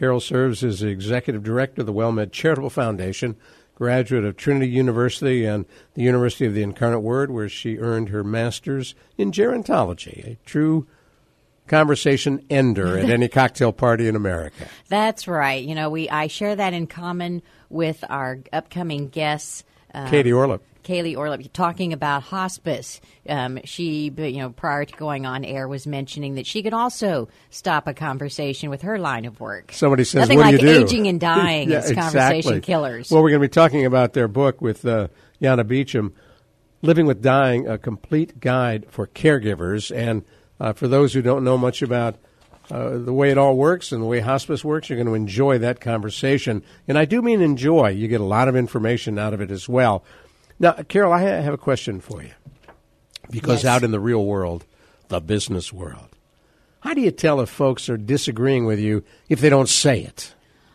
Carol serves as the executive director of the WellMed Charitable Foundation, graduate of Trinity University and the University of the Incarnate Word, where she earned her master's in gerontology, a true conversation ender at any cocktail party in America. That's right. You know, we I share that in common with our upcoming guests. Um, Katie Orlip. Kaylee Orlip talking about hospice. Um, she, you know, prior to going on air, was mentioning that she could also stop a conversation with her line of work. Somebody says, Nothing "What like do you do?" aging and dying yeah, is conversation exactly. killers. Well, we're going to be talking about their book with uh, Yana Beecham, "Living with Dying: A Complete Guide for Caregivers." And uh, for those who don't know much about uh, the way it all works and the way hospice works, you're going to enjoy that conversation. And I do mean enjoy. You get a lot of information out of it as well. Now, Carol, I have a question for you. Because Yes. out in the real world, the business world, how do you tell if folks are disagreeing with you if they don't say it?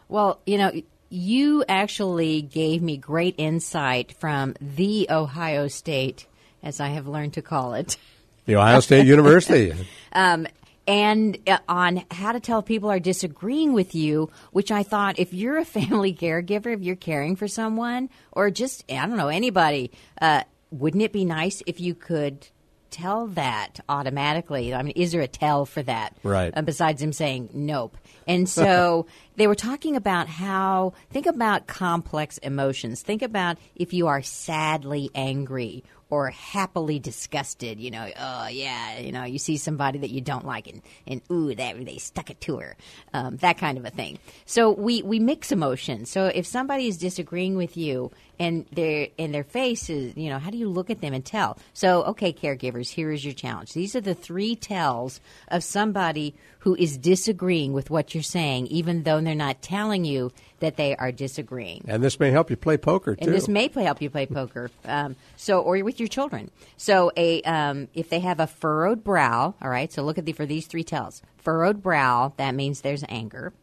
Well, you know, you actually gave me great insight from the Ohio State, as I have learned to call it. The Ohio State University. Um, and uh, on how to tell if people are disagreeing with you, which I thought if you're a family caregiver, if you're caring for someone, or just, I don't know, anybody, uh, wouldn't it be nice if you could tell that automatically? I mean, is there a tell for that? Right. Uh, besides him saying nope. And so they were talking about how, think about complex emotions. Think about if you are sadly angry or happily disgusted, you know, oh yeah, you know, you see somebody that you don't like and, and ooh, that they stuck it to her, um, that kind of a thing. So we, we mix emotions. So if somebody is disagreeing with you and their and their face is, you know, how do you look at them and tell? So okay, caregivers, here is your challenge. These are the three tells of somebody who is disagreeing with what you're saying, even though they're not telling you that they are disagreeing. and this may help you play poker, too. And this may play, help you play poker. Um, so, or with your children. So, a um, if they have a furrowed brow, all right. So, look at the for these three tells. Furrowed brow, that means there's anger.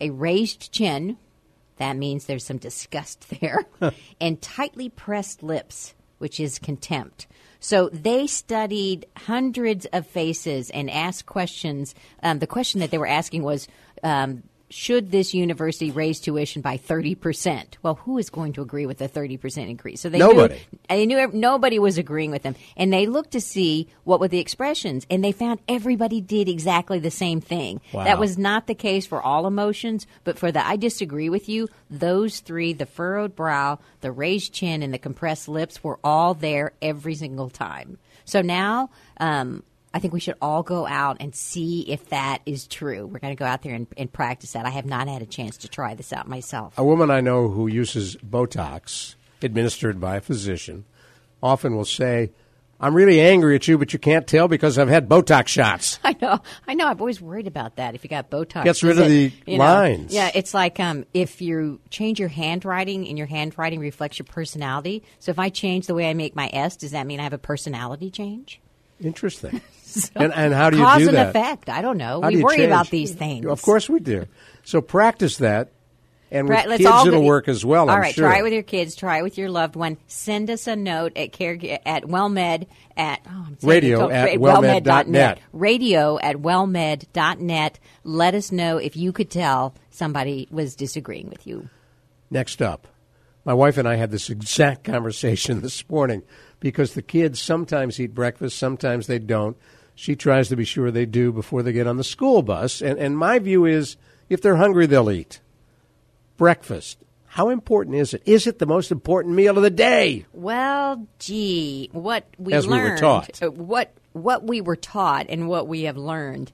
A raised chin, that means there's some disgust there. and tightly pressed lips, which is contempt. So they studied hundreds of faces and asked questions. Um, the question that they were asking was, um, should this university raise tuition by 30%? Well, who is going to agree with a 30% increase? So they Nobody. Knew, they knew nobody was agreeing with them. And they looked to see what were the expressions, and they found everybody did exactly the same thing. Wow. That was not the case for all emotions, but for the I disagree with you, those three, the furrowed brow, the raised chin, and the compressed lips were all there every single time. So now, um, I think we should all go out and see if that is true. We're going to go out there and, and practice that. I have not had a chance to try this out myself. a woman I know who uses Botox administered by a physician often will say, I'm really angry at you, but you can't tell because I've had Botox shots. I know, I know. I've always worried about that. If you got Botox, Gets rid of it- the you know, lines. yeah, it's like um, if you change your handwriting, and your handwriting reflects your personality. So if I change the way I make my S, does that mean I have a personality change? Interesting. and, and how do you Cause do and that? effect. I don't know. How we you worry change? about these things. Of course we do. So practice that. And with let's kids, all it'll work as well, All right, sure. try it with your kids. Try it with your loved one. Send us a note at care at wellmed at oh, Radio at wellmed.net. net. Radio at wellmed.net. Let us know if you could tell somebody was disagreeing with you. Next up, my wife and I had this exact conversation this morning because the kids sometimes eat breakfast, sometimes they don't. She tries to be sure they do before they get on the school bus. And, and my view is if they're hungry, they'll eat. Breakfast. How important is it? Is it the most important meal of the day? Well, gee, what we As we were learned, taught. uh, what what we were taught, and what we have learned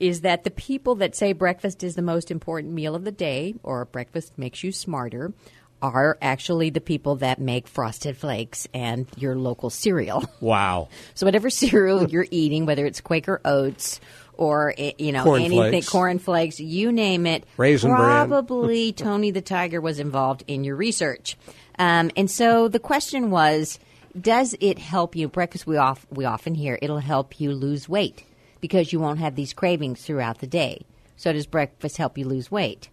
is that the people that say breakfast is the most important meal of the day, or breakfast makes you smarter, are actually the people that make frosted flakes and your local cereal. Wow. So whatever cereal you're eating, whether it's Quaker Oats or eh, you know Corn anything, Flakes. corn flakes, you name it, Raisin probably Tony the Tiger was involved in your research. Um, and so the question was, does it help you? Breakfast we off we often hear it'll help you lose weight because you won't have these cravings throughout the day. So does breakfast help you lose weight?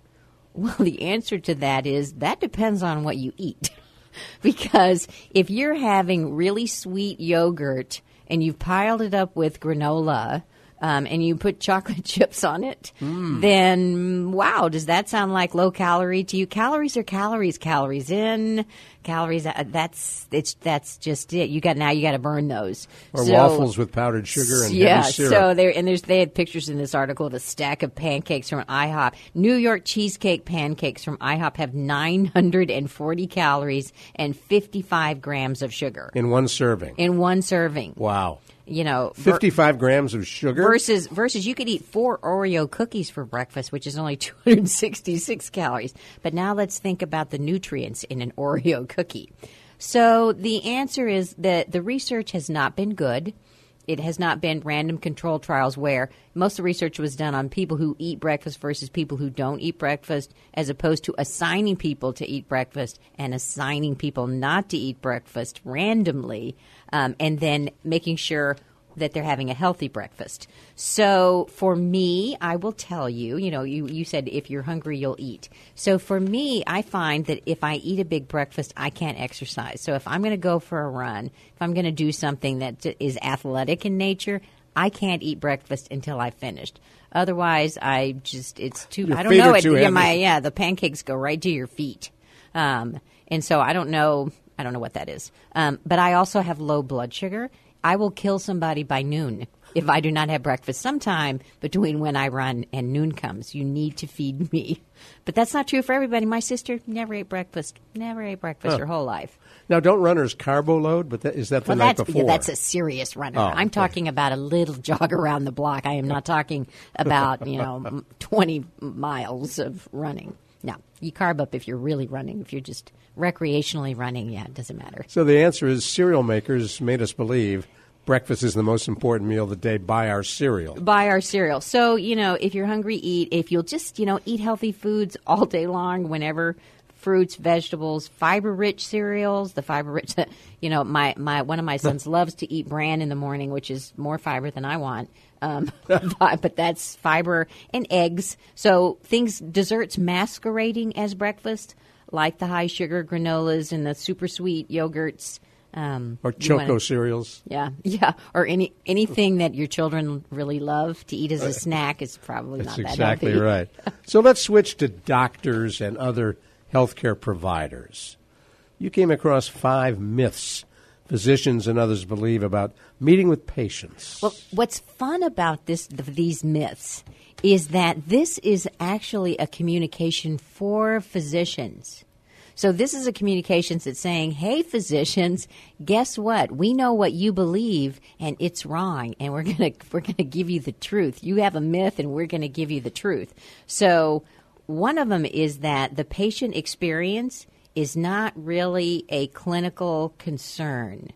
Well, the answer to that is that depends on what you eat. because if you're having really sweet yogurt and you've piled it up with granola um, and you put chocolate chips on it, then wow, does that sound like low calorie to you? Calories are calories. Calories in, calories. out. That's it's that's just it. You got now. You got to burn those. Or So- waffles with powdered sugar and yeah, heavy syrup. so there and there's they had pictures in this article of a stack of pancakes from IHOP. New York cheesecake pancakes from IHOP have 940 calories and 55 grams of sugar in one serving. in one serving. wow. You know, ver- 55 grams of sugar? versus versus you could eat four Oreo cookies for breakfast, which is only 266 calories. But now let's think about the nutrients in an Oreo cookie. So the answer is that the research has not been good. It has not been random control trials where most of the research was done on people who eat breakfast versus people who don't eat breakfast, as opposed to assigning people to eat breakfast and assigning people not to eat breakfast randomly, um, and then making sure that they're having a healthy breakfast. So for me, I will tell you, you know, you, you said if you're hungry, you'll eat. So for me, I find that if I eat a big breakfast, I can't exercise. So if I'm going to go for a run, if I'm going to do something that is athletic in nature, I can't eat breakfast until I've finished. Otherwise, I just, it's too, Your I don't know. It, yeah, my, yeah, the pancakes go right to your feet. Um, and so I don't know. I don't know what that is. Um, but I also have low blood sugar. I will kill somebody by noon if I do not have breakfast sometime between when I run and noon comes. You need to feed me. But that's not true for everybody. My sister never ate breakfast. Never ate breakfast Huh. her whole life. Now, don't runners carbo load? But that, is that the Well, night that's before? yeah, that's a serious runner. Oh, I'm okay. talking about a little jog around the block. I am not talking about you know 20 miles of running. No, you carb up if you're really running. If you're just recreationally running, yeah, it doesn't matter. So the answer is cereal makers made us believe breakfast is the most important meal of the day. Buy our cereal. buy our cereal. So, you know, if you're hungry, eat. If you'll just, you know, eat healthy foods all day long, whenever fruits, vegetables, fiber rich cereals, the fiber rich, you know, my, my, one of my sons loves to eat bran in the morning, which is more fiber than I want. Um, but, but that's fiber and eggs. So things, desserts masquerading as breakfast, like the high sugar granolas and the super sweet yogurts. Um, Or you wanna- choco cereals. yeah, yeah, or any anything that your children really love to eat as a snack is probably That's not that exactly healthy. right. so let's switch to doctors and other healthcare providers. You came across five myths physicians and others believe about meeting with patients. Well, what's fun about this these myths is that this is actually a communication for physicians. So this is a communications that's saying, "Hey physicians, guess what? We know what you believe and it's wrong and we're to we're to give you the truth. You have a myth and we're to give you the truth." So one of them is that the patient experience is not really a clinical concern.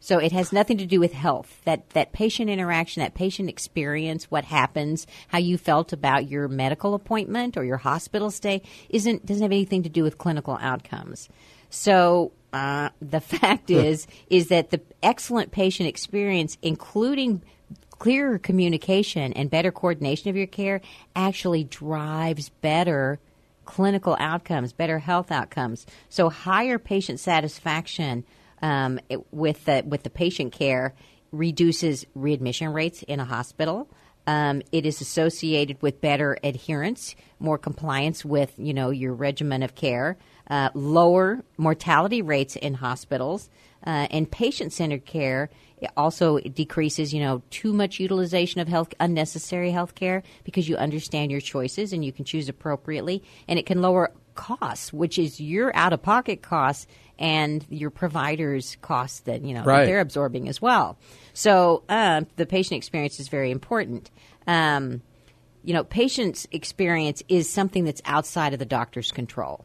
So it has nothing to do with health. That that patient interaction, that patient experience, what happens, how you felt about your medical appointment or your hospital stay, isn't doesn't have anything to do with clinical outcomes. So uh, the fact is is that the excellent patient experience, including clearer communication and better coordination of your care, actually drives better clinical outcomes, better health outcomes. So higher patient satisfaction um, it, with the with the patient care reduces readmission rates in a hospital. Um, it is associated with better adherence, more compliance with you know your regimen of care. uh, lower mortality rates in hospitals, uh, and patient centered care also decreases, you know, too much utilization of health, unnecessary health care because you understand your choices and you can choose appropriately, and it can lower costs, which is your out of pocket costs and your provider's costs that you know Right. that they're absorbing as well. So um, the patient experience is very important. Um, you know, patient's experience is something that's outside of the doctor's control.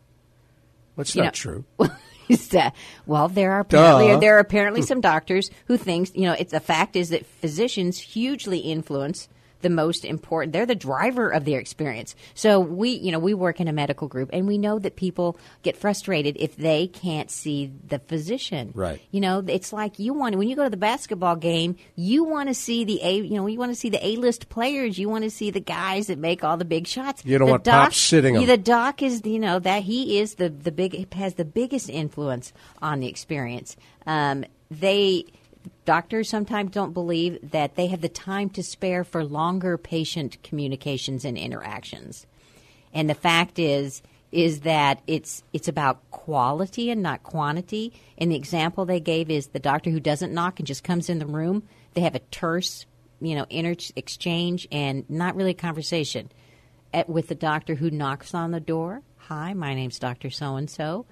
That's You not know- true. That- well, there are apparently Duh. there are apparently hmm. some doctors who thinks you know it's the fact is that physicians hugely influence the most important. They're the driver of their experience. So we you know we work in a medical group and we know that people get frustrated if they can't see the physician. Right. You know, it's like you want when you go to the basketball game, you want to see the a you know you want to see the A list players. You want to see the guys that make all the big shots. You don't The want Pop sitting. Yeah, the doc is you know that he is the the big has the biggest influence on the experience. Um, they doctors sometimes don't believe that they have the time to spare for longer patient communications and interactions. And the fact is is that it's it's about quality and not quantity. And the example they gave is the doctor who doesn't knock and just comes in the room. They have a terse, you know, inter exchange and not really a conversation. At, with the doctor who knocks on the door. Hi, my name's Doctor So and So.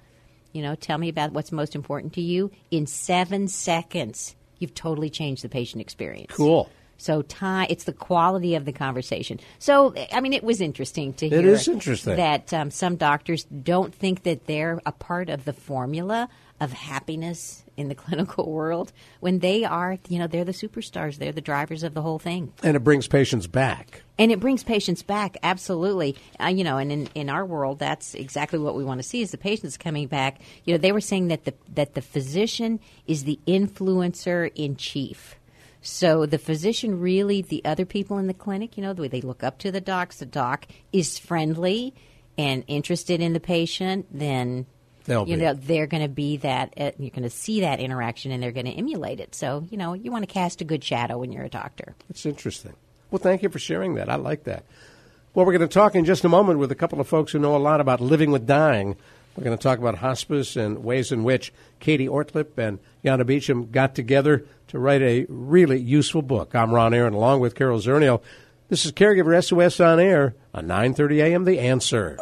You know, tell me about what's most important to you. In seven seconds, you've totally changed the patient experience. Cool. So time, it's the quality of the conversation. So, I mean, it was interesting to hear. It is interesting. that um, some doctors don't think that they're a part of the formula of happiness in the clinical world when they are, you know, they're the superstars. They're the drivers of the whole thing. And it brings patients back. And it brings patients back, absolutely. Uh, you know, and in, in our world, that's exactly what we want to see is the patients coming back. You know, they were saying that the that the physician is the influencer in chief. So the physician really, the other people in the clinic, you know, the way they look up to the docs, the doc is friendly and interested in the patient, then They'll you be. know they're going to be that. Uh, you're going to see that interaction, and they're going to emulate it. So you know, you want to cast a good shadow when you're a doctor. It's interesting. Well, thank you for sharing that. I like that. Well, we're going to talk in just a moment with a couple of folks who know a lot about living with dying. We're going to talk about hospice and ways in which Katie Ortlip and Yana Beecham got together to write a really useful book. I'm Ron Aaron, along with Carol Zernial. This is Caregiver SOS on air on 9:30 a.m. The Answer.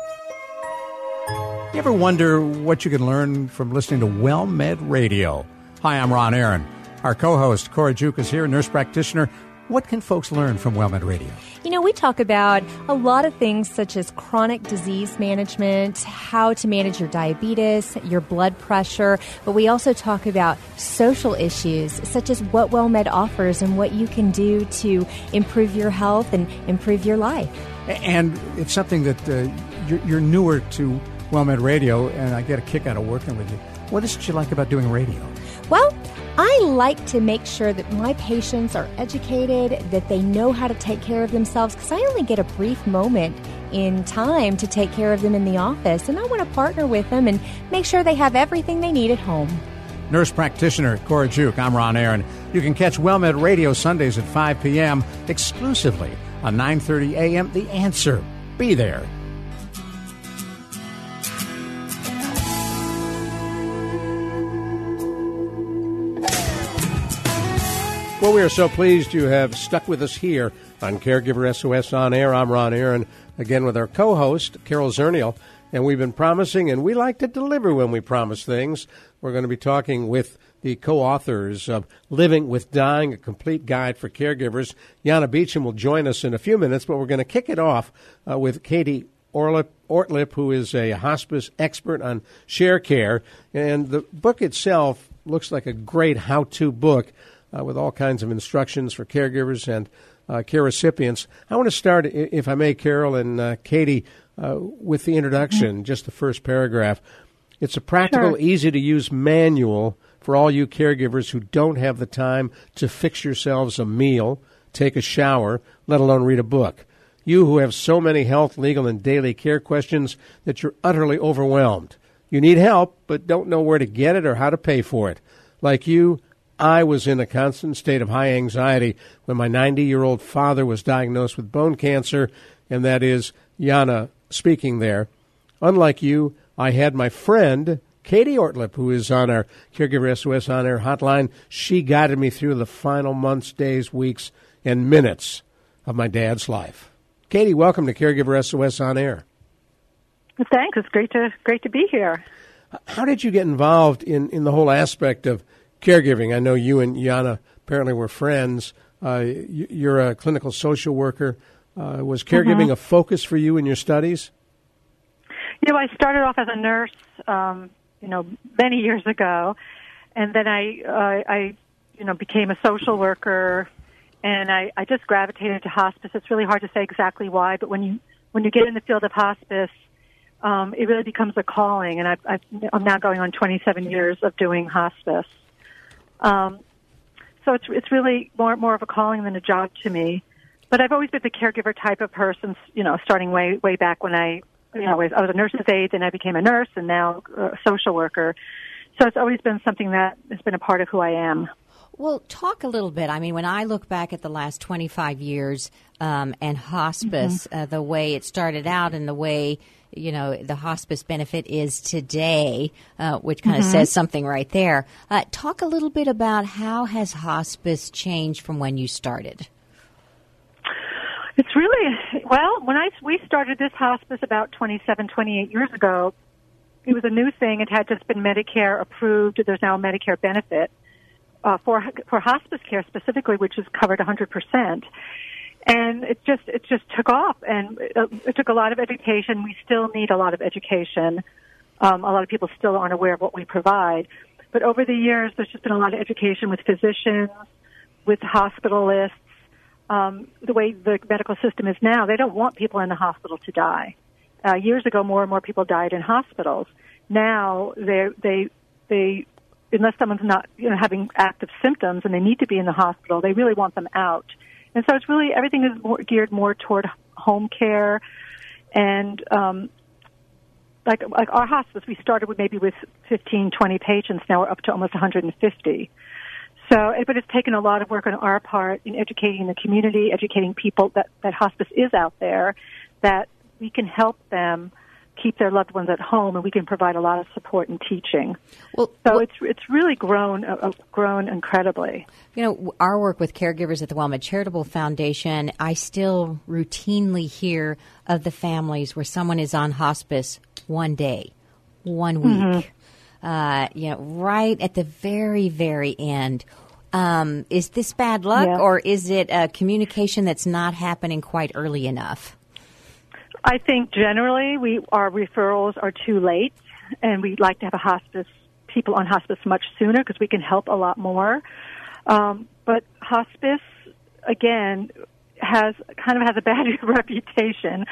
You ever wonder what you can learn from listening to WellMed Radio? Hi, I'm Ron Aaron. Our co host, Cora Juke, is here, nurse practitioner. What can folks learn from WellMed Radio? You know, we talk about a lot of things such as chronic disease management, how to manage your diabetes, your blood pressure, but we also talk about social issues such as what WellMed offers and what you can do to improve your health and improve your life. And it's something that uh, you're, you're newer to Well Radio, and I get a kick out of working with you. What is it you like about doing radio? Well, I like to make sure that my patients are educated, that they know how to take care of themselves, because I only get a brief moment in time to take care of them in the office, and I want to partner with them and make sure they have everything they need at home. Nurse practitioner Cora Juke, I'm Ron Aaron. You can catch WellMed Radio Sundays at 5 p.m. exclusively on 9:30 a.m. The Answer. Be there. Well, we are so pleased you have stuck with us here on Caregiver SOS On Air. I'm Ron Aaron, again with our co host, Carol Zernial. And we've been promising, and we like to deliver when we promise things. We're going to be talking with the co authors of Living with Dying, a complete guide for caregivers. Yana Beecham will join us in a few minutes, but we're going to kick it off uh, with Katie Orlip, Ortlip, who is a hospice expert on Sharecare. And the book itself looks like a great how to book uh, with all kinds of instructions for caregivers and uh, care recipients. I want to start, if I may, Carol and uh, Katie, uh, with the introduction, just the first paragraph. It's a practical, easy to use manual for all you caregivers who don't have the time to fix yourselves a meal, take a shower, let alone read a book. You who have so many health, legal, and daily care questions that you're utterly overwhelmed. You need help, but don't know where to get it or how to pay for it. Like you, I was in a constant state of high anxiety when my 90 year old father was diagnosed with bone cancer, and that is Yana speaking there. Unlike you, I had my friend Katie Ortlip, who is on our Caregiver SOS on air hotline. She guided me through the final months, days, weeks, and minutes of my dad's life. Katie, welcome to Caregiver SOS on air. Thanks. It's great to great to be here. How did you get involved in, in the whole aspect of caregiving? I know you and Yana apparently were friends. Uh, you're a clinical social worker. Uh, was caregiving mm-hmm. a focus for you in your studies? You know, I started off as a nurse, um, you know, many years ago, and then I, uh, I, you know, became a social worker, and I, I just gravitated to hospice. It's really hard to say exactly why, but when you when you get in the field of hospice, um, it really becomes a calling. And I've, I've, I'm now going on 27 years of doing hospice. Um, so it's it's really more more of a calling than a job to me. But I've always been the caregiver type of person, you know, starting way way back when I, you know, I was, I was a nurse's aide, then I became a nurse, and now a social worker. So it's always been something that has been a part of who I am. Well, talk a little bit. I mean, when I look back at the last 25 years um, and hospice, mm-hmm. uh, the way it started out and the way you know the hospice benefit is today, uh, which kind of mm-hmm. says something right there. Uh, talk a little bit about how has hospice changed from when you started. It's really well when I we started this hospice about 27, 28 years ago. It was a new thing. It had just been Medicare approved. There's now a Medicare benefit uh, for for hospice care specifically, which is covered 100 percent and it just it just took off. And it, it took a lot of education. We still need a lot of education. Um, a lot of people still aren't aware of what we provide. But over the years there's just been a lot of education with physicians with hospitalists. Um, the way the medical system is now they don't want people in the hospital to die. Uh, years ago more and more people died in hospitals. Now they they they unless someone's not you know having active symptoms and they need to be in the hospital they really want them out and so it's really everything is more, geared more toward home care, and um, like like our hospice, we started with maybe with 15, 20 patients. Now we're up to almost 150. So, but it's taken a lot of work on our part in educating the community, educating people that that hospice is out there, that we can help them keep their loved ones at home, and we can provide a lot of support and teaching. Well, so well, it's it's really grown uh, uh, grown incredibly. You know, our work with caregivers at the WellMed Charitable Foundation, I still routinely hear of the families where someone is on hospice one day, one week, mm-hmm. uh, you know, right at the very very end. Um, is this bad luck, yeah. or is it a communication that's not happening quite early enough? I think generally we our referrals are too late, and we'd like to have a hospice people on hospice much sooner because we can help a lot more. Um, but hospice again has kind of has a bad reputation.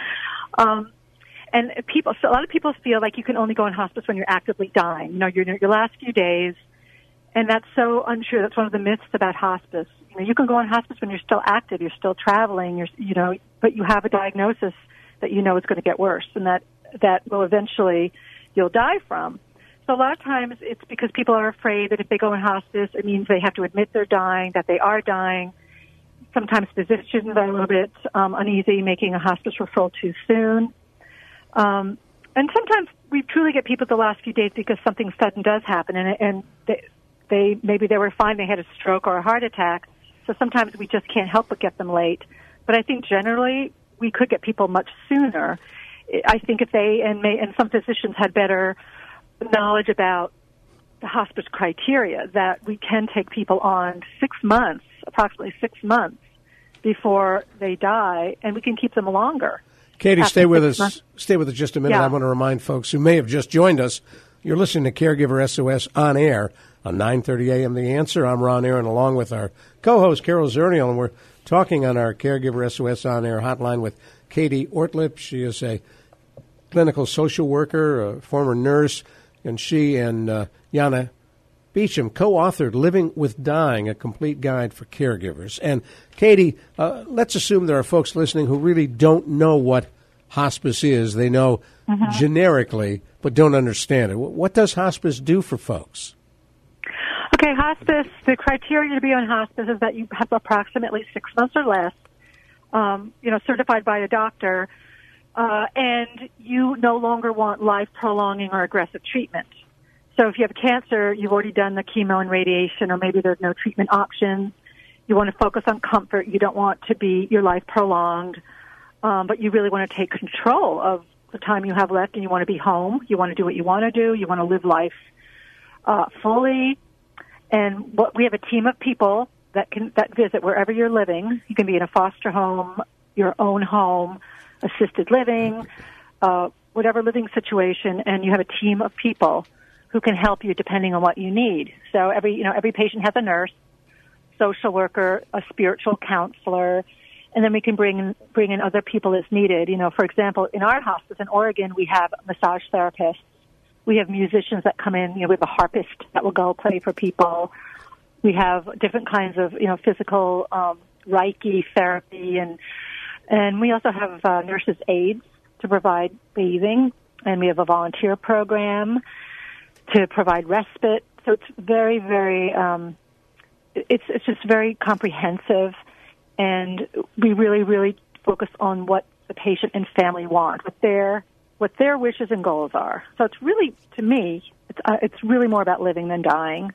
Um, and people, so a lot of people feel like you can only go in hospice when you're actively dying. You know, you're in your last few days, and that's so untrue. That's one of the myths about hospice. You know, you can go on hospice when you're still active, you're still traveling, you're, you know, but you have a diagnosis that you know is going to get worse and that that will eventually you'll die from. So a lot of times it's because people are afraid that if they go in hospice, it means they have to admit they're dying, that they are dying. Sometimes physicians are a little bit um, uneasy making a hospice referral too soon. Um, and sometimes we truly get people the last few days because something sudden does happen, and, and they, they maybe they were fine, they had a stroke or a heart attack. So sometimes we just can't help but get them late. But I think generally we could get people much sooner. I think if they and may, and some physicians had better knowledge about the hospice criteria that we can take people on six months, approximately six months before they die, and we can keep them longer. Katie, stay with us. Months. Stay with us just a minute. Yeah. I want to remind folks who may have just joined us. You're listening to Caregiver SOS on air on 9:30 a.m. The Answer. I'm Ron Aaron, along with our co-host Carol Zernial, and we're talking on our Caregiver SOS on air hotline with Katie Ortlip. She is a clinical social worker, a former nurse, and she and uh, Yana Beecham co-authored "Living with Dying: A Complete Guide for Caregivers." And Katie, uh, let's assume there are folks listening who really don't know what hospice is. They know mm-hmm. generically, but don't understand it. What does hospice do for folks? Hospice, the criteria to be on hospice is that you have approximately six months or less, um, you know, certified by a doctor uh, and you no longer want life prolonging or aggressive treatment. So if you have cancer, you've already done the chemo and radiation, or maybe there's no treatment options. You want to focus on comfort. You don't want to be your life prolonged, um, but you really want to take control of the time you have left, and you want to be home. You want to do what you want to do. You want to live life uh, fully. And what we have a team of people that can that visit wherever you're living. You can be in a foster home, your own home, assisted living, uh, whatever living situation, and you have a team of people who can help you depending on what you need. So every you know every patient has a nurse, social worker, a spiritual counselor, and then we can bring in, bring in other people as needed. You know, for example, in our hospice in Oregon, we have massage therapists. We have musicians that come in. You know, we have a harpist that will go play for people. We have different kinds of you know physical um, Reiki therapy, and and we also have uh, nurses aides to provide bathing, and we have a volunteer program to provide respite. So it's very very um, it's it's just very comprehensive, and we really really focus on what the patient and family want, what their what their wishes and goals are. So it's really to me it's uh, it's really more about living than dying.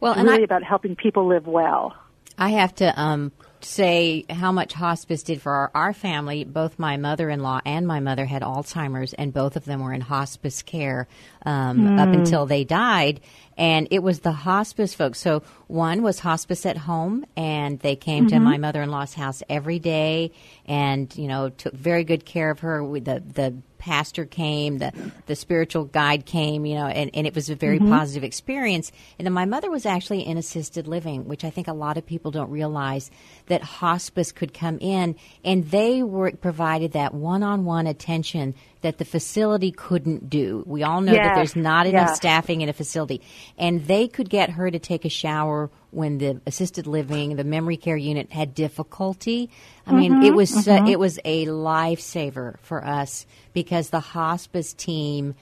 Well, It's and really I- about helping people live well. I have to um, say how much hospice did for our, our family. Both my mother in law and my mother had Alzheimer's, and both of them were in hospice care um, up Hmm. until they died. And it was the hospice folks. So one was hospice at home, and they came to Mhm. my mother in law's house every day, and you know took very good care of her. We- The the pastor came, the the spiritual guide came, you know, and, and it was a very Mhm. positive experience. And then my mother was actually in assisted living, which I think a lot of people don't realize that hospice could come in, and they were provided that one on one attention that the facility couldn't do. We all know that there's not enough yes. staffing in a facility, and they could get her to take a shower when the assisted living, the memory care unit had difficulty. I mean, Mhm, it was uh, mhm. it was a lifesaver for us because the hospice team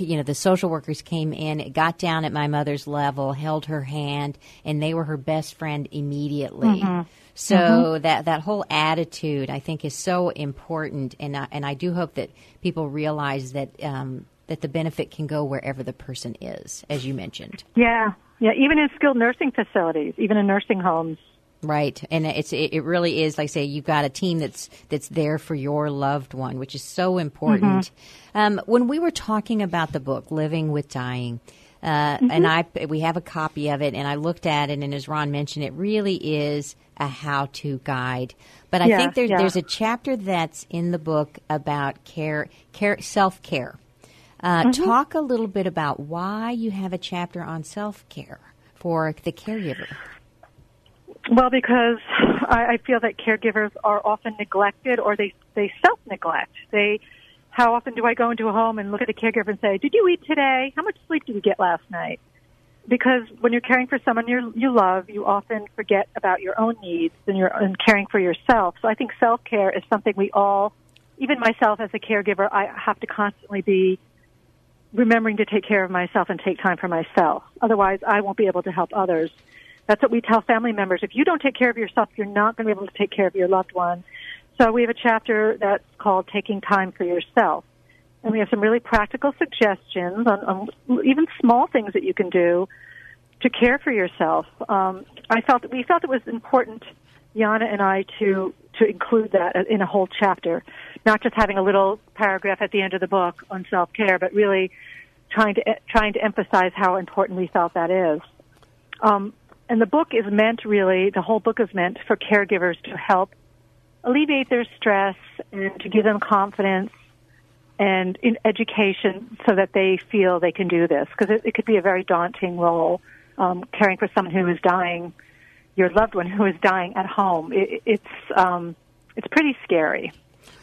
you know the social workers came in it got down at my mother's level held her hand and they were her best friend immediately Mhm. so Mhm. that that whole attitude i think is so important and I, and I do hope that people realize that um, that the benefit can go wherever the person is as you mentioned Yeah, yeah. Even in skilled nursing facilities, even in nursing homes. Right, and it's it, really is like I say you've got a team that's that's there for your loved one, which is so important. Um, when we were talking about the book Living with Dying, uh, and I we have a copy of it, and I looked at it, and as Ron mentioned, it really is a how-to guide. But I Yeah, think there, yeah. there's a chapter that's in the book about care, care self-care. Uh, Mhm. Talk a little bit about why you have a chapter on self-care for the caregiver. Well, because I, I feel that caregivers are often neglected or they, they self neglect. They, how often do I go into a home and look at a caregiver and say, Did you eat today? How much sleep did you get last night? Because when you're caring for someone you you love, you often forget about your own needs and you're and caring for yourself. So I think self care is something we all, even myself as a caregiver, I have to constantly be remembering to take care of myself and take time for myself. Otherwise, I won't be able to help others. That's what we tell family members. If you don't take care of yourself, you're not going to be able to take care of your loved one. So we have a chapter that's called Taking Time for Yourself. And we have some really practical suggestions on, on even small things that you can do to care for yourself. Um, I felt that we felt it was important, Yana and I, to to include that in a whole chapter, not just having a little paragraph at the end of the book on self care, but really trying to trying to emphasize how important we felt that is. Um, and the book is meant really, the whole book is meant for caregivers to help alleviate their stress and to give them confidence and in education so that they feel they can do this because it, it could be a very daunting role um, caring for someone who is dying, your loved one who is dying at home. It, it's um, it's pretty scary.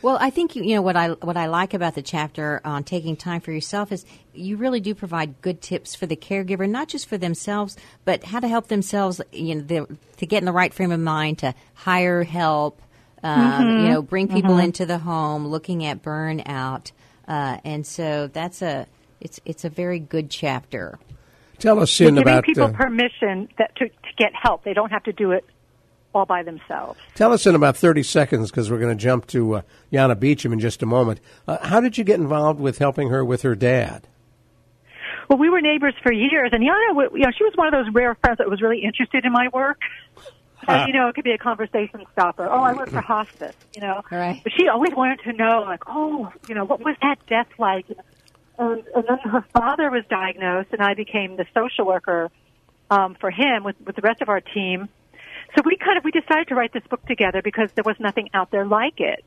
Well, I think you, you know what I what I like about the chapter on taking time for yourself is you really do provide good tips for the caregiver, not just for themselves, but how to help themselves. You know, the, to get in the right frame of mind to hire help. Um, Mhm. You know, bring people Mhm. into the home, looking at burnout, uh, and so that's a it's it's a very good chapter. Tell us, We're Sin, giving people uh, permission that to, to get help. They don't have to do it all by themselves. Tell us in about 30 seconds, because we're going to jump to uh, Yana Beecham in just a moment. Uh, how did you get involved with helping her with her dad? Well, we were neighbors for years, and Yana, you know, she was one of those rare friends that was really interested in my work. Uh, you know, it could be a conversation stopper. Oh, I work for hospice, you know. Right. But she always wanted to know, like, oh, you know, what was that death like? And, and then her father was diagnosed, and I became the social worker um, for him with, with the rest of our team. So we kind of we decided to write this book together because there was nothing out there like it.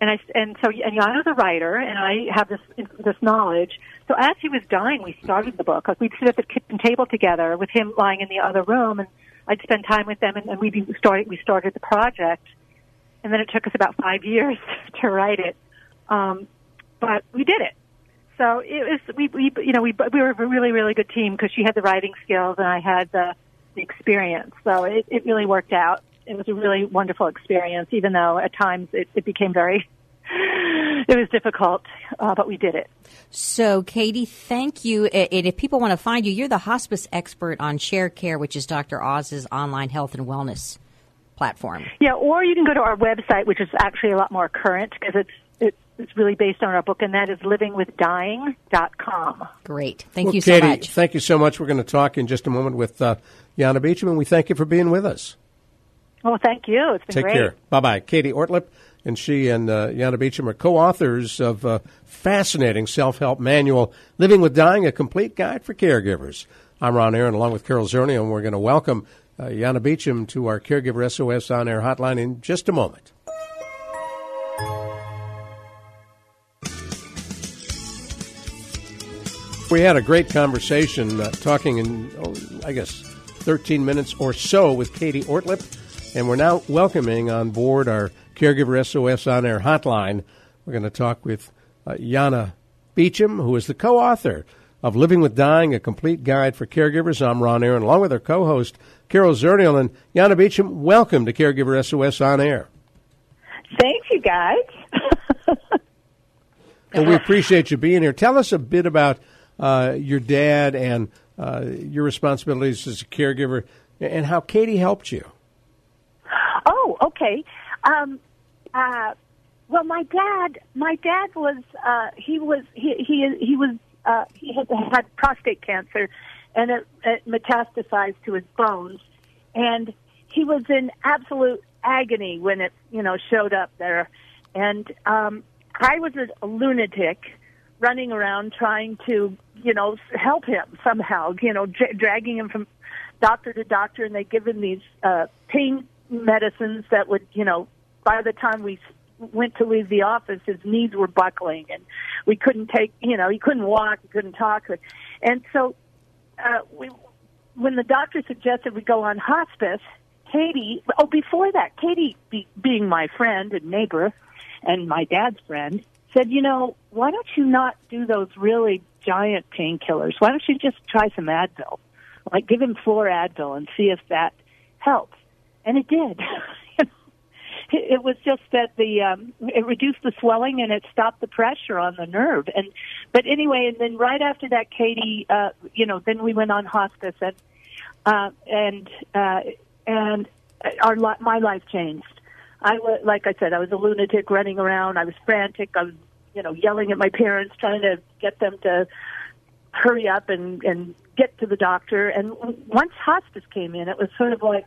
And I and so and Yana's a writer, and I have this this knowledge. So as he was dying, we started the book. Like we'd sit at the kitchen table together with him lying in the other room, and I'd spend time with them, and, and we started we started the project. And then it took us about five years to write it, um, but we did it. So it was we, we you know we we were a really really good team because she had the writing skills and I had the experience. So it, it really worked out. It was a really wonderful experience, even though at times it, it became very it was difficult, uh, but we did it. So, Katie, thank you. And if people want to find you, you're the hospice expert on Sharecare, which is Dr. Oz's online health and wellness platform. Yeah, or you can go to our website, which is actually a lot more current because it's it, it's really based on our book, and that is livingwithdying.com. Great. Thank well, you Katie, so much. Thank you so much. We're going to talk in just a moment with uh, Yana Beecham, and we thank you for being with us. Well, thank you. It's been Take great. care. Bye bye. Katie Ortlip and she and uh, Yana Beecham are co-authors of a fascinating self-help manual, "Living with Dying: A Complete Guide for Caregivers." I'm Ron Aaron, along with Carol Zernial, and we're going to welcome uh, Yana Beecham to our Caregiver SOS on air hotline in just a moment. We had a great conversation uh, talking in, oh, I guess, 13 minutes or so with Katie Ortlip, and we're now welcoming on board our Caregiver SOS on air hotline. We're going to talk with uh, Yana Beecham, who is the co author of Living with Dying, a complete guide for caregivers. I'm Ron Aaron, along with our co host, Carol Zernial. And Yana Beecham, welcome to Caregiver SOS on air. Thank you, guys. well, we appreciate you being here. Tell us a bit about uh, your dad and uh, your responsibilities as a caregiver and how Katie helped you. Oh, okay. Um, uh, well, my dad, my dad was, uh, he was, he, he, he was, uh, he had, had prostate cancer and it, it metastasized to his bones. And he was in absolute agony when it, you know, showed up there. And, um, I was a, a lunatic running around trying to, you know, help him somehow, you know, dra- dragging him from doctor to doctor and they give him these, uh, pain medicines that would, you know, by the time we went to leave the office, his knees were buckling and we couldn't take, you know, he couldn't walk, he couldn't talk. And so, uh, we, when the doctor suggested we go on hospice, Katie, oh, before that, Katie, be, being my friend and neighbor and my dad's friend, said, you know, why don't you not do those really giant painkillers? Why don't you just try some Advil? Like give him four Advil and see if that helps. And it did. it was just that the um, it reduced the swelling and it stopped the pressure on the nerve. And but anyway, and then right after that, Katie, uh, you know, then we went on hospice and uh, and uh, and our my life changed. I was like I said, I was a lunatic running around. I was frantic. I was you know yelling at my parents, trying to get them to hurry up and and get to the doctor. And once hospice came in, it was sort of like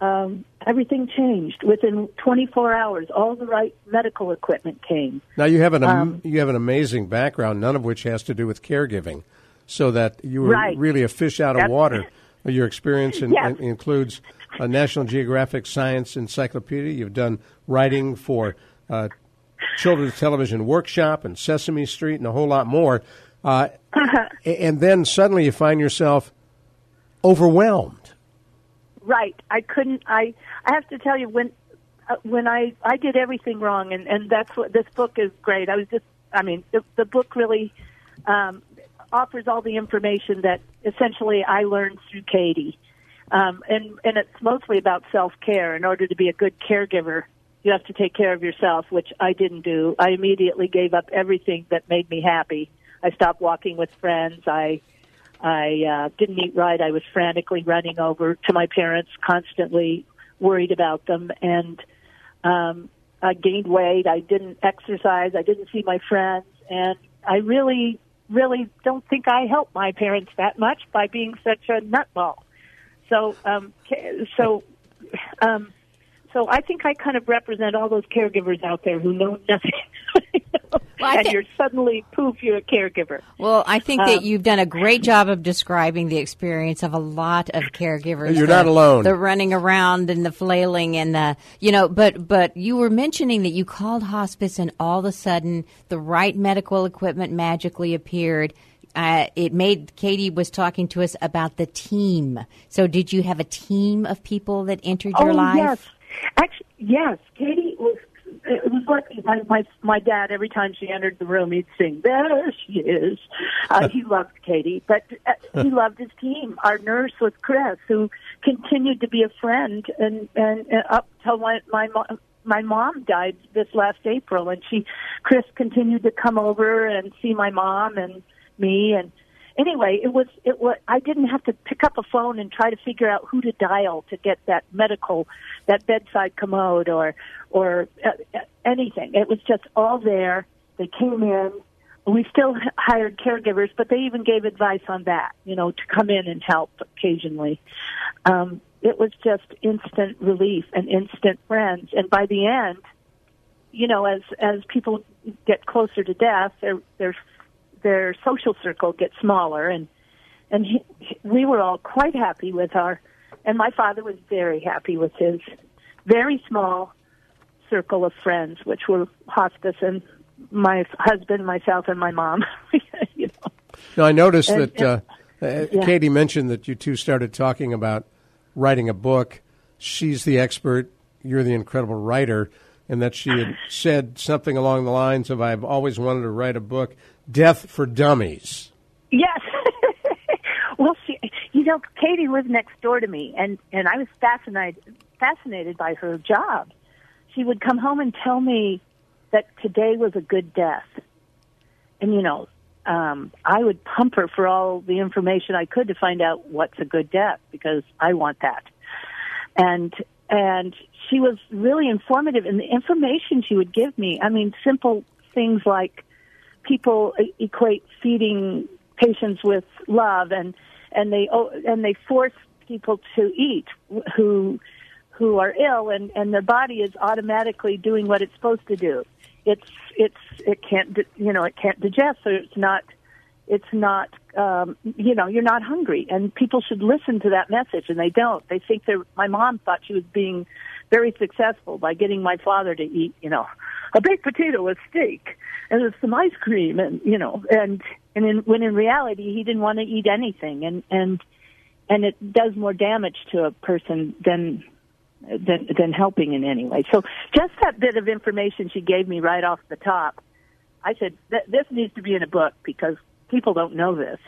um, everything changed within 24 hours. All the right medical equipment came. Now you have an um, you have an amazing background, none of which has to do with caregiving, so that you were right. really a fish out of That's, water. Your experience in, yes. in, includes a National Geographic Science Encyclopedia. You've done writing for uh, Children's Television Workshop and Sesame Street and a whole lot more. Uh, and then suddenly you find yourself overwhelmed right i couldn't i i have to tell you when uh, when i i did everything wrong and and that's what this book is great i was just i mean the, the book really um offers all the information that essentially i learned through katie um and and it's mostly about self care in order to be a good caregiver you have to take care of yourself which i didn't do i immediately gave up everything that made me happy i stopped walking with friends i I uh, didn't eat right. I was frantically running over to my parents constantly worried about them, and um, I gained weight. I didn't exercise. I didn't see my friends, and I really, really don't think I helped my parents that much by being such a nutball. So, um, so, um, so I think I kind of represent all those caregivers out there who know nothing. Well, and thi- you're suddenly poof, you're a caregiver. Well, I think that Um, you've done a great job of describing the experience of a lot of caregivers. You're the- not alone. The running around and the flailing and the you know, but but you were mentioning that you called hospice and all of a sudden the right medical equipment magically appeared. Uh, it made Katie was talking to us about the team. So, did you have a team of people that entered your oh, life? yes. Actually, yes. Katie was. It was like my, my my dad. Every time she entered the room, he'd sing, "There she is." Uh, he loved Katie, but uh, he loved his team. Our nurse was Chris, who continued to be a friend, and and, and up till my my mo- my mom died this last April, and she Chris continued to come over and see my mom and me and anyway, it was it was I didn't have to pick up a phone and try to figure out who to dial to get that medical that bedside commode or or uh, anything. It was just all there. They came in. We still hired caregivers, but they even gave advice on that, you know, to come in and help occasionally. Um, it was just instant relief and instant friends. And by the end, you know, as as people get closer to death, their their their social circle gets smaller, and and he, we were all quite happy with our, and my father was very happy with his very small circle of friends, which were hospice and my husband, myself, and my mom. you know, Now, I noticed And- that uh, uh, Yeah. Katie mentioned that you two started talking about writing a book. She's the expert, you're the incredible writer, and that she had said something along the lines of, I've always wanted to write a book, Death for Dummies. Yes. well, she, you know, Katie lived next door to me, and and I was fascinated fascinated by her job. She would come home and tell me that today was a good death, and you know, um, I would pump her for all the information I could to find out what's a good death because I want that, and and she was really informative, and the information she would give me, I mean, simple things like people equate feeding patients with love and and they oh, and they force people to eat who who are ill and and their body is automatically doing what it's supposed to do. It's it's it can't you know it can't digest so it's not it's not um you know you're not hungry. And people should listen to that message and they don't. They think they're my mom thought she was being very successful by getting my father to eat you know a baked potato with steak and with some ice cream and you know and and in, when in reality he didn't want to eat anything and and and it does more damage to a person than than than helping in any way. So just that bit of information she gave me right off the top i said "Th- this needs to be in a book because people don't know this.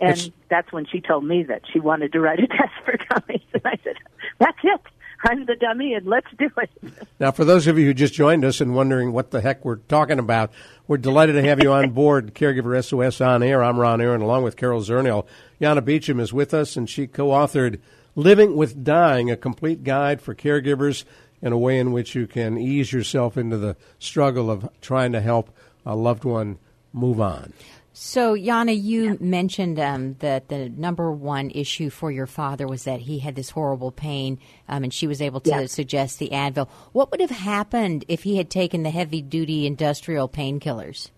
And that's when she told me that she wanted to write a death for dummies. And i said that's it i'm the dummy and let's do it Now, for those of you who just joined us and wondering what the heck we're talking about, we're delighted to have you on board Caregiver SOS on air. I'm Ron Aaron, along with Carol Zernial. Yana Beecham is with us, and she co-authored "Living with Dying: A Complete Guide for Caregivers and a Way in Which You Can Ease Yourself into the Struggle of Trying to Help a Loved One Move On." So, Yana, you mentioned um, that the number one issue for your father was that he had this horrible pain, um, and she was able to Yes. suggest the Advil. What would have happened if he had taken the heavy duty industrial painkillers?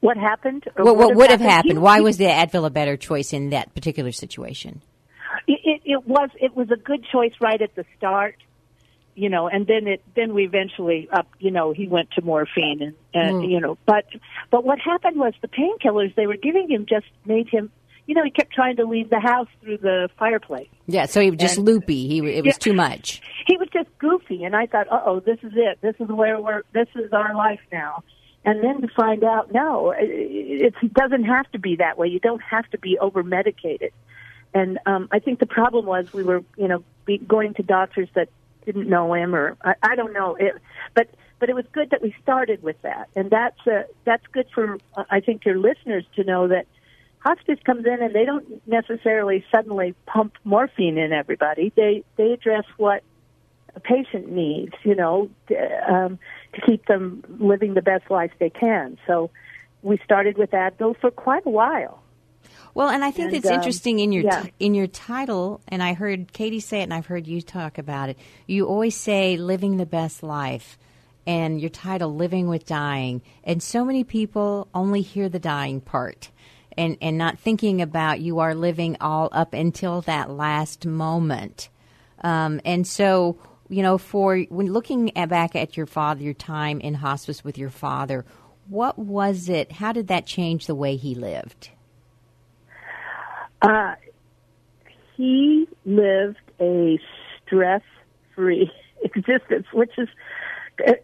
what happened What, what would have He- happened? Why he- was the Advil a better choice in that particular situation? it, it, it was it was a good choice right at the start you know and then it then we eventually up you know he went to morphine and, and Mm. you know but but what happened was the painkillers they were giving him just made him you know he kept trying to leave the house through the fireplace Yeah, so he was just And- loopy. He it was Yeah. too much. he was just goofy and i thought uh oh this is it this is where we're this is our life now and then to find out no it, it doesn't have to be that way you don't have to be over medicated and um i think the problem was we were you know be, going to doctors that didn't know him or i, I don't know it but but it was good that we started with that and that's uh, that's good for uh, i think your listeners to know that hospice comes in and they don't necessarily suddenly pump morphine in everybody they they address what a patient needs, you know, to, um, to keep them living the best life they can. So we started with Advil for quite a while. Well, and I think it's um, interesting in your yeah. ti- in your title, and I heard Katie say it, and I've heard you talk about it. You always say "living the best life," and your title "Living with Dying," and so many people only hear the dying part, and and not thinking about you are living all up until that last moment, um, and so. You know, for when looking at, back at your father, your time in hospice with your father, what was it? How did that change the way he lived? Uh, he lived a stress-free existence, which is,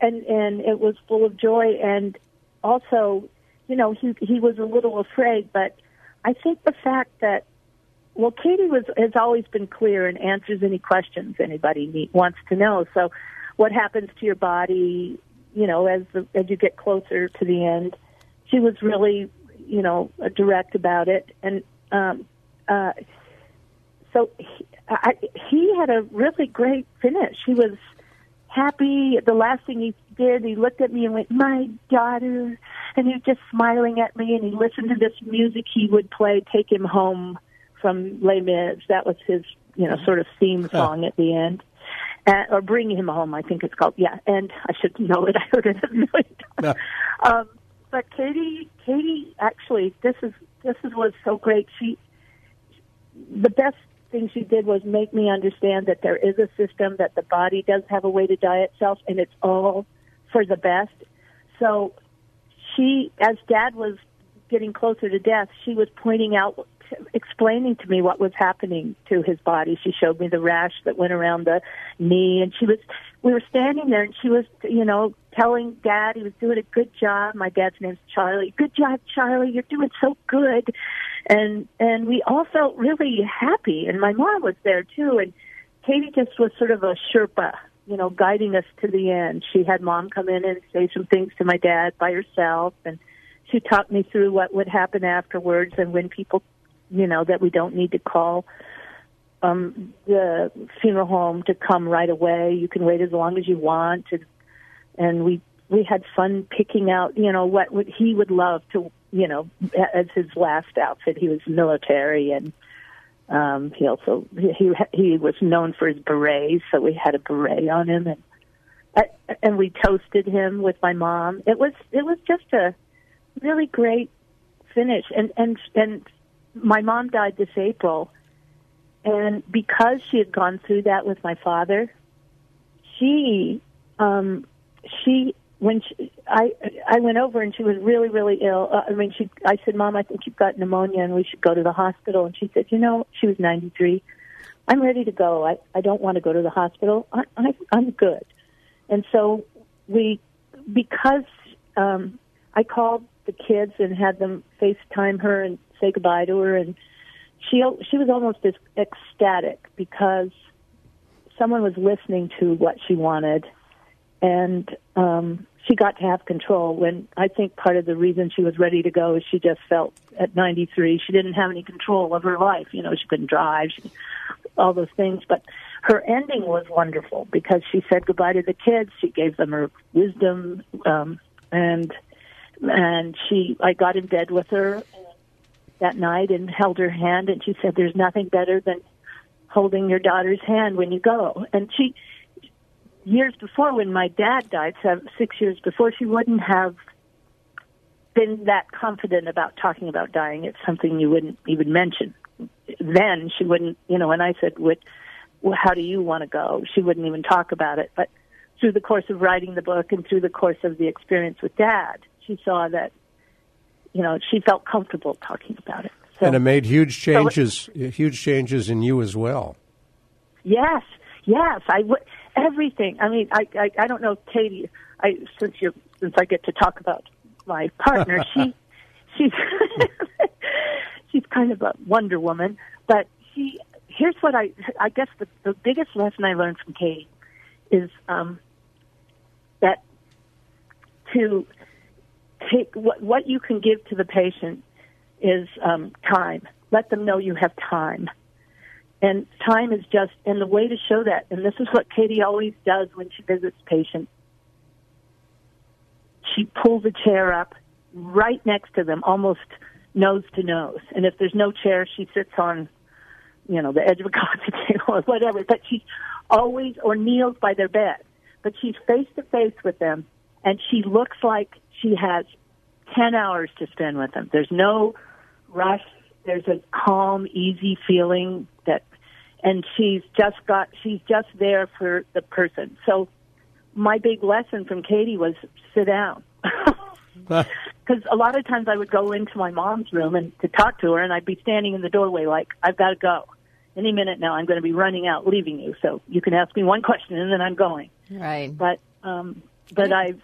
and and it was full of joy, and also, you know, he he was a little afraid, but I think the fact that, well, Katie was has always been clear and answers any questions anybody need, wants to know. So, what happens to your body, you know, as the, as you get closer to the end, she was really, you know, direct about it, and um, uh, so he, I, he had a really great finish. He was happy. The last thing he did, he looked at me and went, "My daughter," and he was just smiling at me. And he listened to this music he would play, "Take Him Home" from Les Mis. That was his, you know, sort of theme song at the end. Uh, or bring him home, I think it's called. Yeah, and I should know it. I heard it a million times. Um, but Katie, Katie, actually, this is this is was so great. She, the best thing she did was make me understand that there is a system that the body does have a way to die itself, and it's all for the best. So, she, as Dad was getting closer to death, she was pointing out, explaining to me what was happening to his body. She showed me the rash that went around the knee, and she was, we were standing there, and she was, you know, telling Dad he was doing a good job. My dad's name's Charlie. Good job, Charlie. You're doing so good. And and we all felt really happy, and my mom was there too. And Katie just was sort of a Sherpa, you know, guiding us to the end. She had mom come in and say some things to my dad by herself, and she talked me through what would happen afterwards and when people, you know, that we don't need to call um the funeral home to come right away. You can wait as long as you want, and and we we had fun picking out, you know, what would he would love to, you know, as his last outfit. He was military and. Um, he also he he was known for his berets, so we had a beret on him, and and we toasted him with my mom. It was it was just a really great finish, and and and my mom died this April, and because she had gone through that with my father, she um she when she, I I went over and she was really really ill. Uh, I mean, she I said, "Mom, I think you've got pneumonia and we should go to the hospital." And she said, "You know, she was 93. I'm ready to go. I I don't want to go to the hospital. I, I I'm good." And so we because um I called the kids and had them FaceTime her and say goodbye to her and she she was almost ecstatic because someone was listening to what she wanted and um she got to have control when I think part of the reason she was ready to go is she just felt at 93 she didn't have any control of her life. You know she couldn't drive she, all those things. But her ending was wonderful because she said goodbye to the kids. She gave them her wisdom um and and she I got in bed with her that night and held her hand and she said there's nothing better than holding your daughter's hand when you go. And she years before when my dad died seven, six years before she wouldn't have been that confident about talking about dying. It's something you wouldn't even mention. Then she wouldn't you know when i said what well, how do you want to go? She wouldn't even talk about it. But through the course of writing the book and through the course of the experience with dad she saw that you know she felt comfortable talking about it. So and it made huge so it- changes, huge changes in you as well. Yes, yes. I would everything. I mean, I, I I don't know, Katie. I since you since I get to talk about my partner, she she's she's kind of a Wonder Woman, but she. Here's what I I guess the the biggest lesson I learned from Katie is um, that to take what what you can give to the patient is um, time. Let them know you have time And time is just, and the way to show that, and this is what Katie always does when she visits patients. She pulls a chair up right next to them, almost nose to nose. And if there's no chair, she sits on, you know, the edge of a coffee table or whatever. But she's always, or kneels by their bed. But she's face to face with them, and she looks like she has 10 hours to spend with them. There's no rush. There's a calm, easy feeling and she's just got, she's just there for the person. So my big lesson from Katie was sit down. Because a lot of times I would go into my mom's room and to talk to her, and I'd be standing in the doorway like, I've got to go. Any minute now, I'm going to be running out, leaving you. So you can ask me one question, and then I'm going. Right. But um, but I've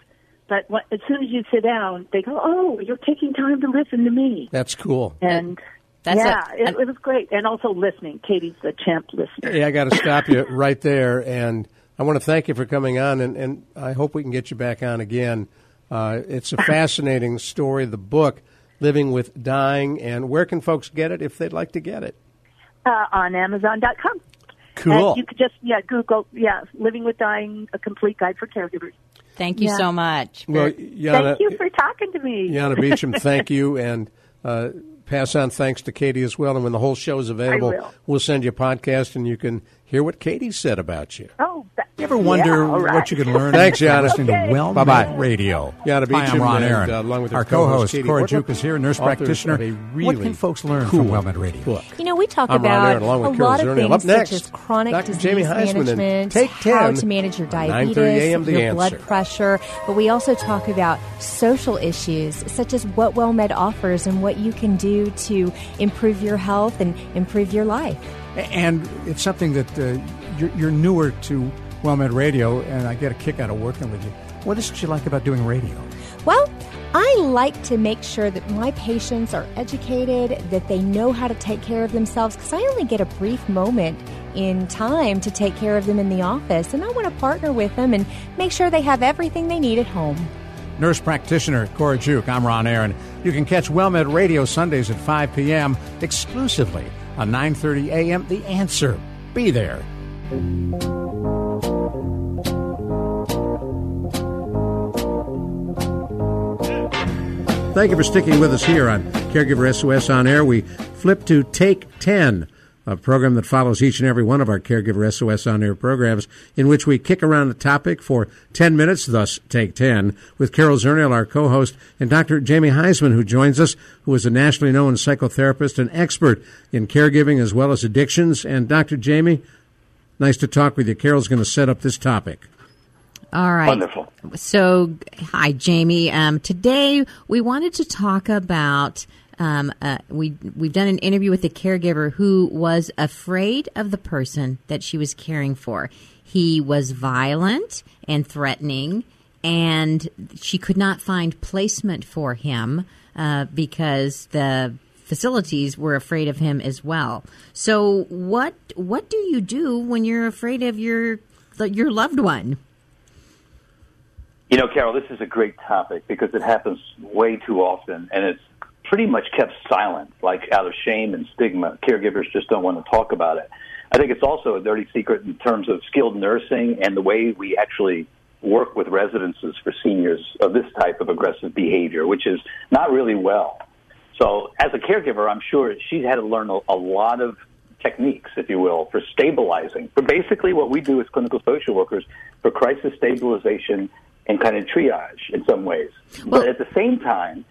but what, as soon as you sit down, they go, "Oh, you're taking time to listen to me." That's cool. And That's yeah, a- it, it was great, and also listening. Katie's the champ listener. Hey, I got to stop you right there, and I want to thank you for coming on, and, and I hope we can get you back on again. Uh, it's a fascinating story, the book, Living with Dying, and where can folks get it if they'd like to get it? uh, on Amazon.com. Cool. And you could just yeah Google yeah Living with Dying: A Complete Guide for Caregivers. Thank you Yeah. so much. Well, Thank you for talking to me. Yana Beecham, thank you, and uh, pass on thanks to Katie as well. And when the whole show is available, we'll send you a podcast, and you can hear what Katie said about you. Oh, that, You ever wonder yeah, all right. what you can learn Thanks, from Yana. listening to Well Bye-bye. Met Radio? Yana Hi, I'm Beecham Ron and, Aaron. uh, along with Our co-host, co-host, Katie Cora Ortman, Jukas here, nurse practitioner. of a what really can folks learn cool from WellMed Radio? book. You know, we talk I'm about Aaron, along with a Carol lot of Zernial. things next, such as chronic Dr. disease Jamie Heisman management, Take how to manage your diabetes, a.m. The your Answer. blood pressure. But we also talk about social issues such as what WellMed offers and what you can do to improve your health and improve your life. And it's something that uh, you're, you're newer to WellMed Radio, and I get a kick out of working with you. What is it you like about doing radio? Well, I like to make sure that my patients are educated, that they know how to take care of themselves, because I only get a brief moment in time to take care of them in the office, and I want to partner with them and make sure they have everything they need at home. Nurse practitioner Cora Juke. I'm Ron Aaron. You can catch WellMed Radio Sundays at 5 p.m. exclusively on 9:30 a.m. The Answer. Be there. Thank you for sticking with us here on Caregiver SOS On Air. We flip to Take 10, a program that follows each and every one of our Caregiver SOS On Air programs, in which we kick around a topic for 10 minutes, thus Take 10, with Carol Zernial, our co host, and Dr. Jamie Heisman, who joins us, who is a nationally known psychotherapist and expert in caregiving as well as addictions. And Dr. Jamie, nice to talk with you. Carol's going to set up this topic. All right. Wonderful. So, hi, Jamie. Um, today we wanted to talk about. Um, uh, we we've done an interview with a caregiver who was afraid of the person that she was caring for. He was violent and threatening, and she could not find placement for him uh, because the facilities were afraid of him as well. So, what what do you do when you're afraid of your your loved one? You know, Carol, this is a great topic because it happens way too often, and it's pretty much kept silent, like out of shame and stigma. Caregivers just don't want to talk about it. I think it's also a dirty secret in terms of skilled nursing and the way we actually work with residences for seniors of this type of aggressive behavior, which is not really well. So, as a caregiver, I'm sure she had to learn a, a lot of techniques, if you will, for stabilizing. But basically, what we do as clinical social workers for crisis stabilization and kind of triage in some ways. but at the same time,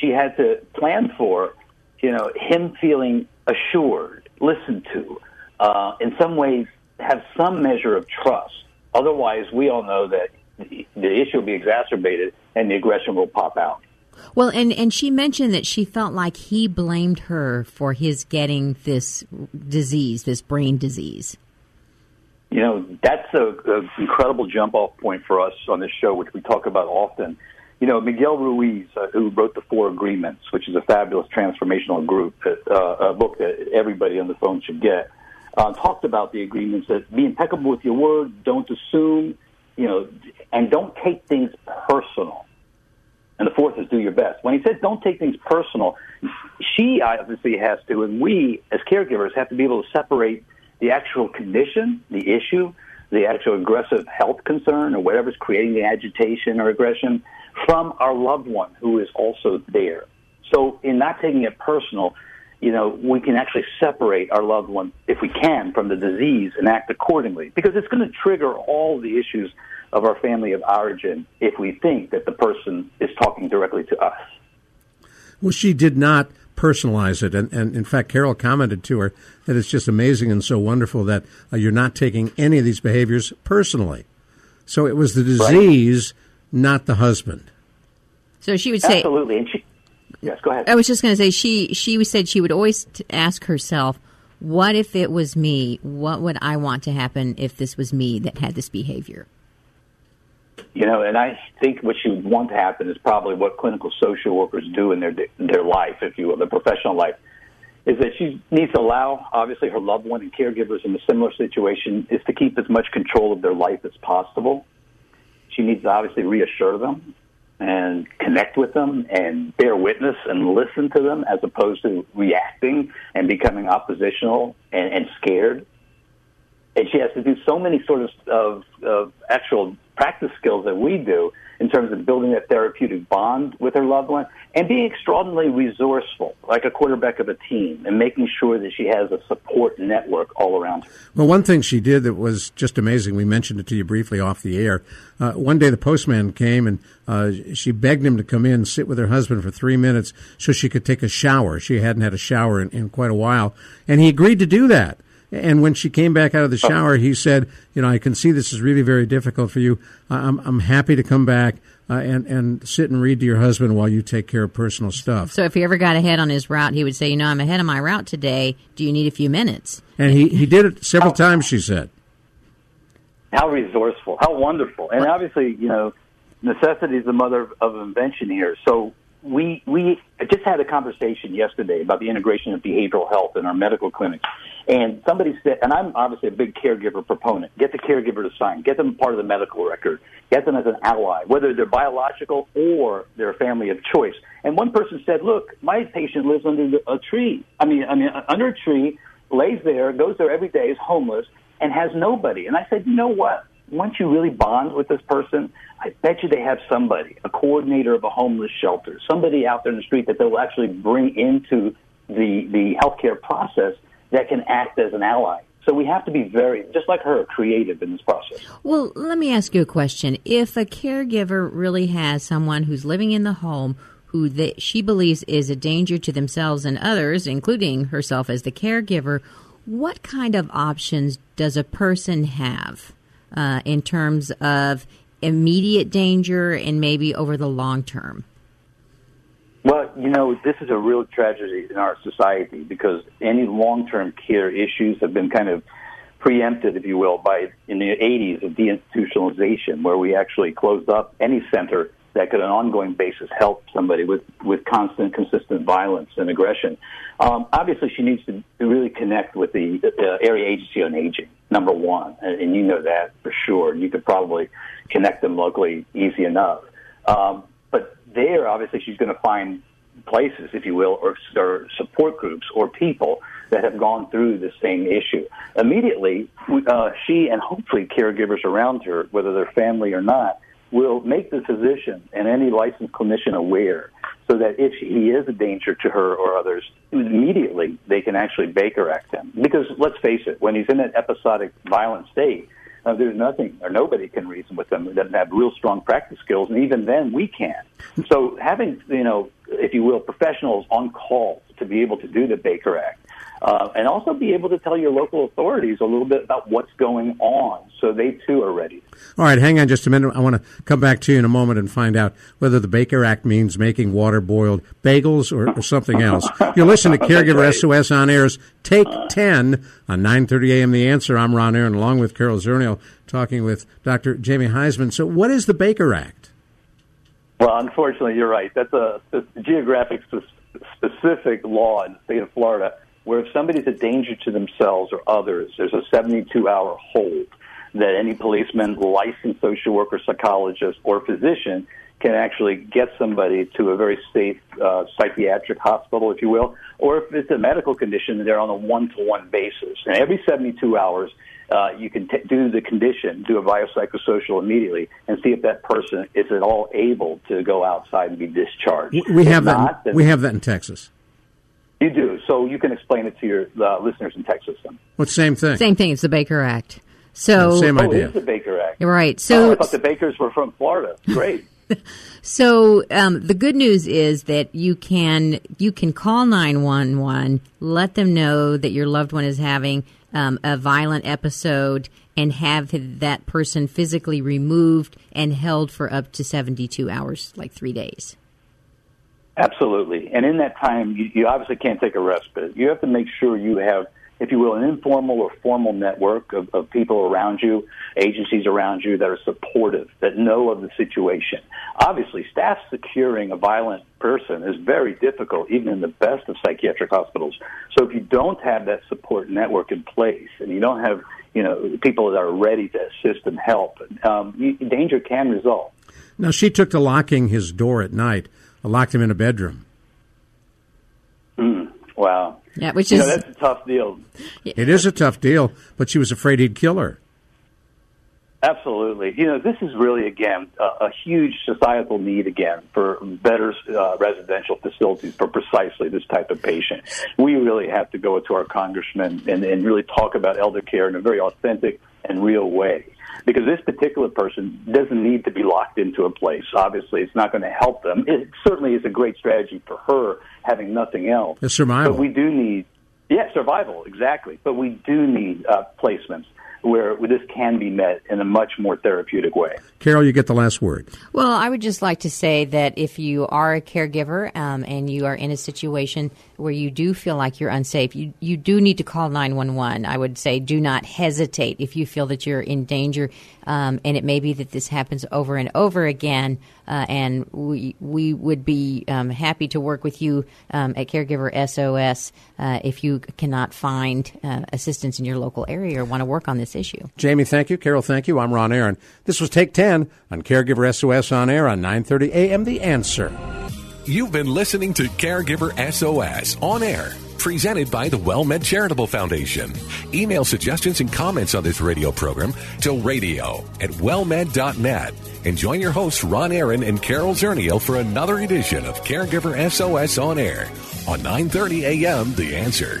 she had to plan for, you know, him feeling assured, listened to, uh, in some ways have some measure of trust. Otherwise, we all know that the, the issue will be exacerbated and the aggression will pop out. Well, and, and she mentioned that she felt like he blamed her for his getting this disease, this brain disease. You know, that's a, a incredible jump off point for us on this show, which we talk about often. You know, Miguel Ruiz, uh, who wrote the Four Agreements, which is a fabulous transformational group, that, uh, a book that everybody on the phone should get, uh, talked about the agreements that be impeccable with your word, don't assume, you know, and don't take things personal. And the fourth is do your best. When he says don't take things personal, she obviously has to, and we as caregivers have to be able to separate the actual condition, the issue, the actual aggressive health concern, or whatever's creating the agitation or aggression from our loved one who is also there. So, in not taking it personal, you know, we can actually separate our loved one, if we can, from the disease and act accordingly because it's going to trigger all the issues of our family of origin if we think that the person is talking directly to us. Well, she did not personalize it. And, and in fact, Carol commented to her that it's just amazing and so wonderful that uh, you're not taking any of these behaviors personally. So it was the disease, right. not the husband. So she would say. Absolutely. And she, yes, go ahead. I was just going to say, she, she said she would always ask herself, what if it was me? What would I want to happen if this was me that had this behavior? You know, and I think what you want to happen is probably what clinical social workers do in their their life, if you will, their professional life, is that she needs to allow, obviously, her loved one and caregivers in a similar situation is to keep as much control of their life as possible. She needs to obviously reassure them and connect with them and bear witness and listen to them as opposed to reacting and becoming oppositional and, and scared. And she has to do so many sort of, of, of actual practice skills that we do in terms of building that therapeutic bond with her loved one and being extraordinarily resourceful, like a quarterback of a team, and making sure that she has a support network all around her. Well, one thing she did that was just amazing, we mentioned it to you briefly off the air. Uh, one day the postman came and uh, she begged him to come in, sit with her husband for three minutes so she could take a shower. She hadn't had a shower in, in quite a while, and he agreed to do that. And when she came back out of the oh. shower, he said, "You know, I can see this is really very difficult for you. I'm I'm happy to come back uh, and and sit and read to your husband while you take care of personal stuff." So if he ever got ahead on his route, he would say, "You know, I'm ahead of my route today. Do you need a few minutes?" And he he did it several times. She said. How resourceful! How wonderful! And obviously, you know, necessity is the mother of invention here. So we we just had a conversation yesterday about the integration of behavioral health in our medical clinics, and somebody said, and I'm obviously a big caregiver proponent. Get the caregiver to sign. Get them part of the medical record. Get them as an ally, whether they're biological or they're a family of choice. And one person said, "Look, my patient lives under a tree. I mean, I mean, uh, under a tree, lays there, goes there every day, is homeless, and has nobody." And I said, "You know what? Once you really bond with this person, I bet you they have somebody, a coordinator of a homeless shelter, somebody out there in the street that they'll actually bring into the the healthcare process that can act as an ally. So we have to be very, just like her, creative in this process. Well, let me ask you a question. If a caregiver really has someone who's living in the home who she believes is a danger to themselves and others, including herself as the caregiver, what kind of options does a person have? Uh, in terms of immediate danger and maybe over the long term? Well, you know, this is a real tragedy in our society because any long term care issues have been kind of preempted, if you will, by in the 80s of deinstitutionalization, where we actually closed up any center that could, on an ongoing basis, help somebody with, with constant, consistent violence and aggression. Um, obviously, she needs to, really connect with the uh, area agency on aging, number one, and, and, you know that for sure. You could probably connect them locally easy enough. Um, but there, obviously, she's going to find places, if you will, or, or support groups or people that have gone through the same issue. Immediately, uh, she and hopefully caregivers around her, whether they're family or not, will make the physician and any licensed clinician aware so that if he is a danger to her or others, immediately they can actually Baker Act him. Because let's face it, when he's in an episodic violent state, uh, there's nothing or nobody can reason with them that doesn't have real strong practice skills, and even then we can't. So having, you know, if you will, professionals on call to be able to do the Baker Act uh, and also be able to tell your local authorities a little bit about what's going on so they too are ready. All right, hang on just a minute. I want to come back to you in a moment and find out whether the Baker Act means making water boiled bagels or, or something else. You're listening to Caregiver right. SOS on Air's Take 10 on 9.30 a.m. The Answer. I'm Ron Aaron along with Carol Zernial talking with Dr. Jamie Heisman. So what is the Baker Act? Well, unfortunately, you're right. That's a, a geographic specific law in the state of Florida where if somebody's a danger to themselves or others, there's a 72 hour hold that any policeman, licensed social worker, psychologist, or physician can actually get somebody to a very safe uh, psychiatric hospital, if you will, or if it's a medical condition, they're on a one-to-one basis. And every 72 hours, uh, you can t- do the condition, do a biopsychosocial immediately, and see if that person is at all able to go outside and be discharged. We have If that. not, then we have that in Texas. You do. So you can explain it to your uh, listeners in Texas. Then. Well, same thing. Same thing. It's the Baker Act. So Yeah, same oh, idea. it is the Baker Act. Right. oh, So I thought the Bakers were from Florida. Great. So um, the good news is that you can you can call nine one one, let them know that your loved one is having um, a violent episode, and have that person physically removed and held for up to seventy two hours, like three days. Absolutely. And in that time, you, you obviously can't take a respite. You have to make sure you have, if you will, an informal or formal network of, of people around you, agencies around you that are supportive, that know of the situation. Obviously, staff securing a violent person is very difficult, even in the best of psychiatric hospitals. So if you don't have that support network in place and you don't have, you know, people that are ready to assist and help, um, you, danger can result. Now she took to locking his door at night. I locked him in a bedroom. Mm, wow. Yeah, which you is know, that's a tough deal. It is a tough deal, but she was afraid he'd kill her. Absolutely. You know, this is really, again, a, a huge societal need, again, for better uh, residential facilities for precisely this type of patient. We really have to go to our congressmen and, and really talk about elder care in a very authentic and real way. Because this particular person doesn't need to be locked into a place. Obviously, it's not going to help them. It certainly is a great strategy for her having nothing else. It's survival. But we do need, yeah, survival, exactly. But we do need uh, placements where this can be met in a much more therapeutic way. Carol, you get the last word. Well, I would just like to say that if you are a caregiver um, and you are in a situation where you do feel like you're unsafe, you, you do need to call 911. I would say do not hesitate if you feel that you're in danger. Um, and it may be that this happens over and over again. Uh, and we, we would be um, happy to work with you um, at Caregiver SOS uh, if you cannot find uh, assistance in your local area or want to work on this issue. Jamie, thank you. Carol, thank you. I'm Ron Aaron. This was Take 10 on Caregiver SOS on air on 9:30 a.m. The Answer. You've been listening to Caregiver SOS on air, presented by the WellMed Charitable Foundation. Email suggestions and comments on this radio program to radio at wellmed.net. And join your hosts, Ron Aaron and Carol Zernial, for another edition of Caregiver SOS on air on 9:30 a.m. The Answer.